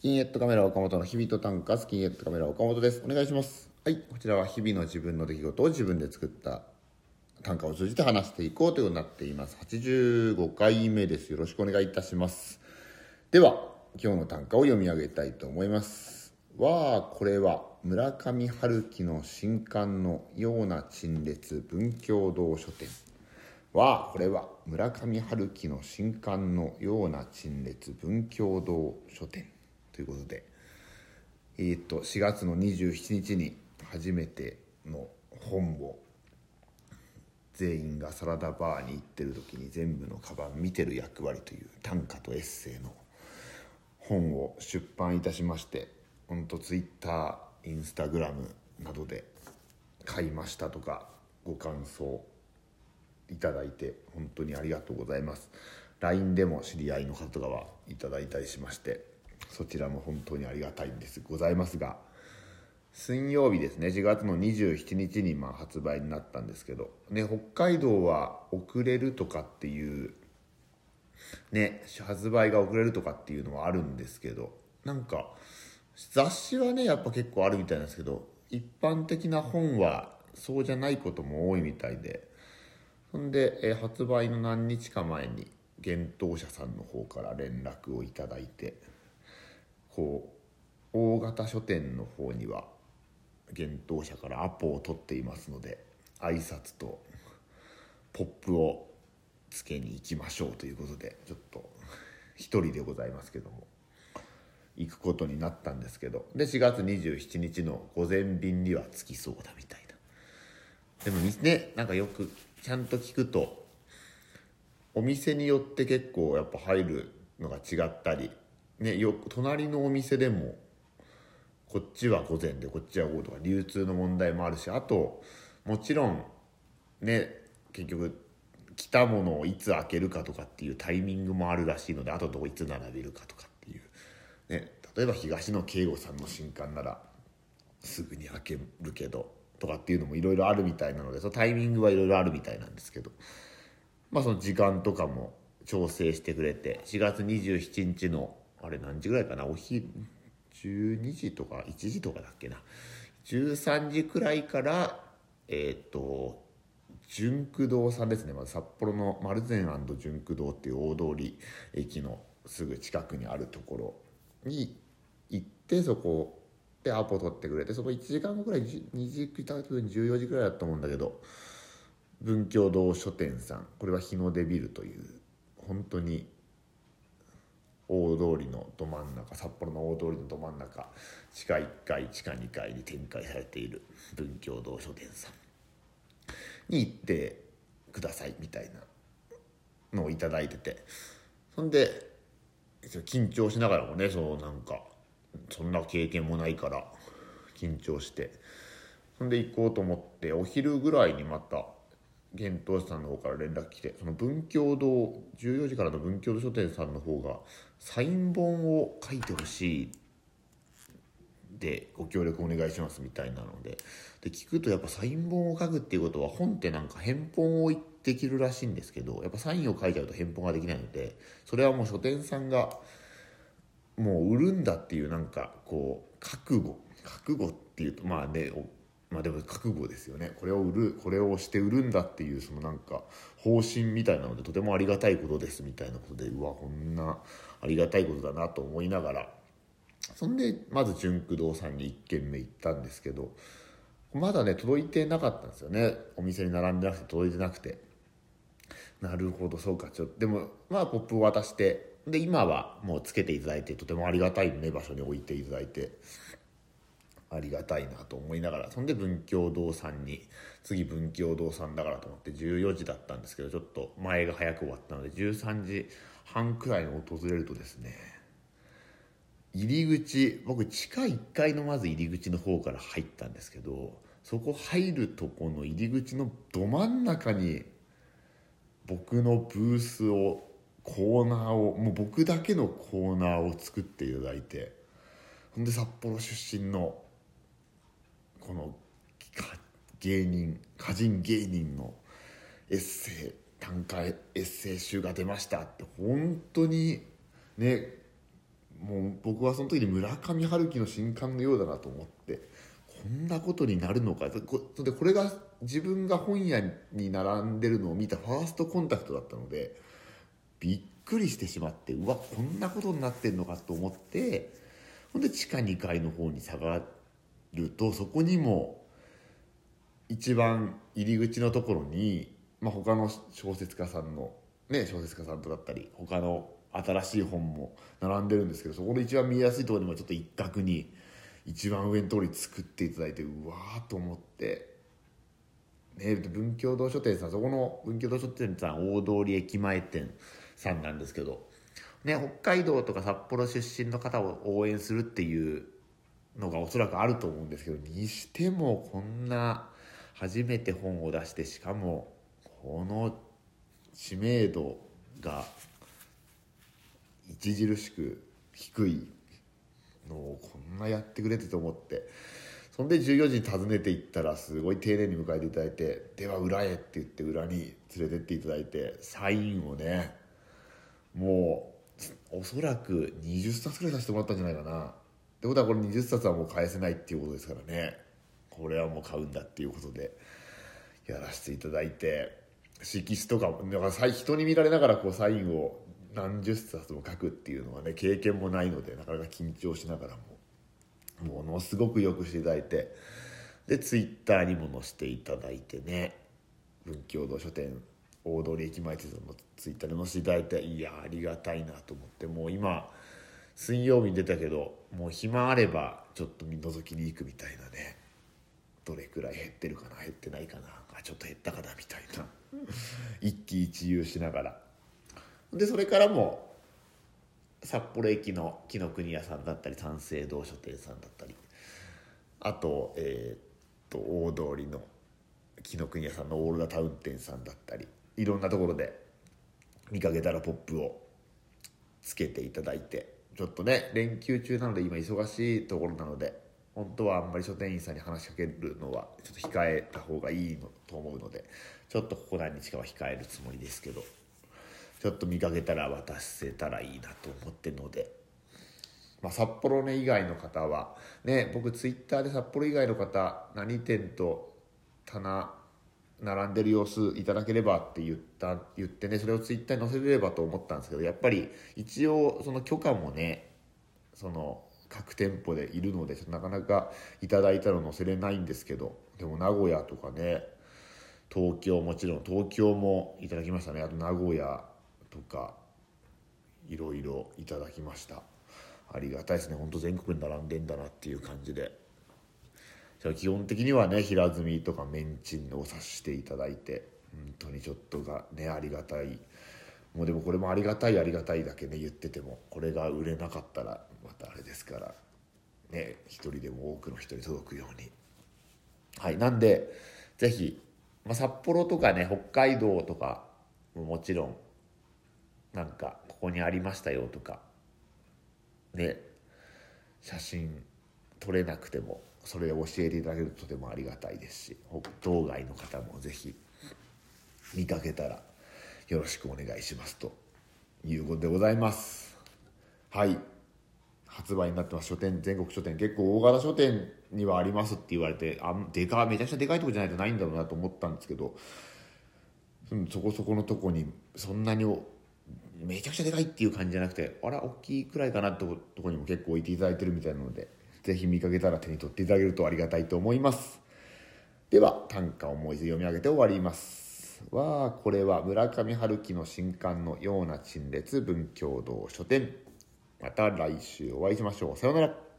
スキンヘッドカメラ岡本の日々と短歌スキンヘッドカメラ岡本です。お願いします。はい。こちらは日々の自分の出来事を自分で作った短歌を通じて話していこうというようになっています。85回目です。よろしくお願いいたします。では今日の短歌を読み上げたいと思います。わあこれは村上春樹の新刊のような陳列文教堂書店。はこれは村上春樹の新刊のような陳列文教堂書店。ということで、えー、と4月の27日に初めての本を全員がサラダバーに行ってる時に全部のカバン見てる役割という短歌とエッセイの本を出版いたしまして本当ツイッターインスタグラムなどで買いましたとかご感想いただいて本当にありがとうございます。LINE でも知り合いの方とかはいただいたりしましてそちらも本当にありがたいんです。ございますが水曜日ですね。4月の27日にま発売になったんですけど、ね、北海道は遅れるとかっていうね発売が遅れるとかっていうのはあるんですけどなんか雑誌はねやっぱ結構あるみたいなんですけど一般的な本はそうじゃないことも多いみたいでそんで、え発売の何日か前に幻冬舎さんの方から連絡をいただいてこう大型書店の方には幻冬舎からアポを取っていますので挨拶とポップをつけに行きましょうということでちょっと一人でございますけども行くことになったんですけどで4月27日の午前便には着きそうだみたいな。でもねなんかよくちゃんと聞くとお店によって結構やっぱ入るのが違ったりねよ隣のお店でもこっちは午前でこっちは午後とか流通の問題もあるしあともちろんね結局来たものをいつ開けるかとかっていうタイミングもあるらしいのであとどいつ並べるかとかっていう、ね、例えば東野圭吾さんの新刊ならすぐに開けるけどとかっていうのもいろいろあるみたいなのでそのタイミングはいろいろあるみたいなんですけどまあその時間とかも調整してくれて4月27日のあれ何時ぐらいかな？お昼12時とか1時とかだっけな？13時くらいからえっ、ー、と純駆堂さんですね、まず札幌の丸善純駆堂っていう大通り駅のすぐ近くにあるところに行ってそこでアポ取ってくれてそこ1時間後くらい2時多分14時くらいだと思うんだけど文教堂書店さん。これは日の出ビルという本当に大通りのど真ん中札幌の大通りのど真ん中地下1階地下2階に展開されている文教堂書店さんに行ってくださいみたいなのを頂いててそんで緊張しながらもねそのなんかそんな経験もないから緊張して。そんで行こうと思ってお昼ぐらいにまた幻冬さんの方から連絡来てその文教堂14時からの文教堂書店さんの方がサイン本を書いてほしいでご協力お願いしますみたいなのでで聞くとやっぱサイン本を書くっていうことは本ってなんか返本をできるらしいんですけどやっぱサインを書いちゃうと返本ができないのでそれはもう書店さんがもう売るんだっていうなんかこう覚悟覚悟っていうとまあねまあでも覚悟ですよね。これを売るこれをして売るんだっていうそのなんか方針みたいなのでとてもありがたいことですみたいなことでうわこんなありがたいことだなと思いながら。そんでまず純駆堂さんに1軒目行ったんですけどまだね届いてなかったんですよね。お店に並んでなくて届いてなくて。なるほどそうかちょっとでもまあポップを渡してで今はもうつけていただいてとてもありがたいね場所に置いていただいて。ありがたいなと思いながらそんで文教堂さんに次文教堂さんだからと思って14時だったんですけどちょっと前が早く終わったので13時半くらいに訪れるとですね入り口僕地下1階のまず入り口の方から入ったんですけどそこ入るとこの入り口のど真ん中に僕のブースをコーナーをもう僕だけのコーナーを作っていただいてほんで札幌出身のこの芸人歌人芸人のエッセイ短歌エッセイ集が出ましたって本当にねもう僕はその時に村上春樹の新刊のようだなと思ってこんなことになるのか。こでこれが自分が本屋に並んでるのを見たファーストコンタクトだったのでびっくりしてしまってうわこんなことになってんのかと思ってほんで地下2階の方に下がってるとそこにも一番入り口のところに、まあ、他の小説家さんの、ね、小説家さんとだったり他の新しい本も並んでるんですけどそこの一番見えやすいところにもちょっと一角に一番上の通り作っていただいてうわーと思って。ね、文教堂書店さんそこの文教堂書店さん大通駅前店さんなんですけど、ね、北海道とか札幌出身の方を応援するっていうのがおそらくあると思うんですけどにしてもこんな初めて本を出してしかもこの知名度が著しく低いのをこんなやってくれてと思ってそんで14時に訪ねていったらすごい丁寧に迎えていただいて「では裏へ」って言って裏に連れてっていただいてサインをねもうおそらく20冊ぐらいさせてもらったんじゃないかな。ってことはこれ20冊はもう返せないっていうことですからね。これはもう買うんだっていうことでやらせていただいて色紙とかもだから人に見られながらこうサインを何十冊も書くっていうのはね経験もないのでなかなか緊張しながらも。ものすごくよくしていただいてでツイッターにも載せていただいてね文教堂書店大通駅前鉄道のツイッターで載せていただいていやありがたいなと思ってもう今水曜日に出たけどもう暇あればちょっと覗きに行くみたいなね。どれくらい減ってるかな減ってないかなあちょっと減ったかなみたいな。一喜一憂しながら。でそれからも札幌駅の紀ノ国屋さんだったり三省堂書店さんだったり。あとえー、っと大通りの紀ノ国屋さんのオールダタウン店さんだったり。いろんなところで見かけたらポップをつけていただいて。ちょっとね連休中なので今忙しいところなので本当はあんまり書店員さんに話しかけるのはちょっと控えた方がいいのと思うのでちょっとここ何日かは控えるつもりですけどちょっと見かけたら渡せたらいいなと思ってるので、まあ、札幌ね以外の方はね僕ツイッターで札幌以外の方何店と棚並んでる様子いただければって言った言ってねそれをツイッターに載せれればと思ったんですけどやっぱり一応その許可もねその各店舗でいるのでなかなかいただいたら載せれないんですけどでも名古屋とかね東京もちろん東京もいただきましたね。あと名古屋とかいろいろいただきました。ありがたいですね。ほんと全国に並んでんだなっていう感じで。基本的にはね平積みとかメンチンをさしていただいて本当にちょっとがねありがたい。もうでもこれもありがたいありがたいだけね言っててもこれが売れなかったらまたあれですからね一人でも多くの人に届くように。はいなんで是非、まあ、札幌とかね北海道とかももちろんなんかここにありましたよとかね写真撮れなくてもそれを教えていただけるととてもありがたいですし道外の方も是非見かけたらよろしくお願いしますということでございます。はい。発売になってます書店全国書店結構大型書店にはありますって言われてあでかめちゃくちゃでかいとこじゃないとないんだろうなと思ったんですけどそこそこのとこにそんなにめちゃくちゃでかいっていう感じじゃなくてあら大きいくらいかなってとこにも結構置いていただいてるみたいなのでぜひ見かけたら手に取っていただけるとありがたいと思います。では短歌をもう一度読み上げて終わります。わあこれは村上春樹の新刊のような陳列文教堂書店。また来週お会いしましょう。さようなら。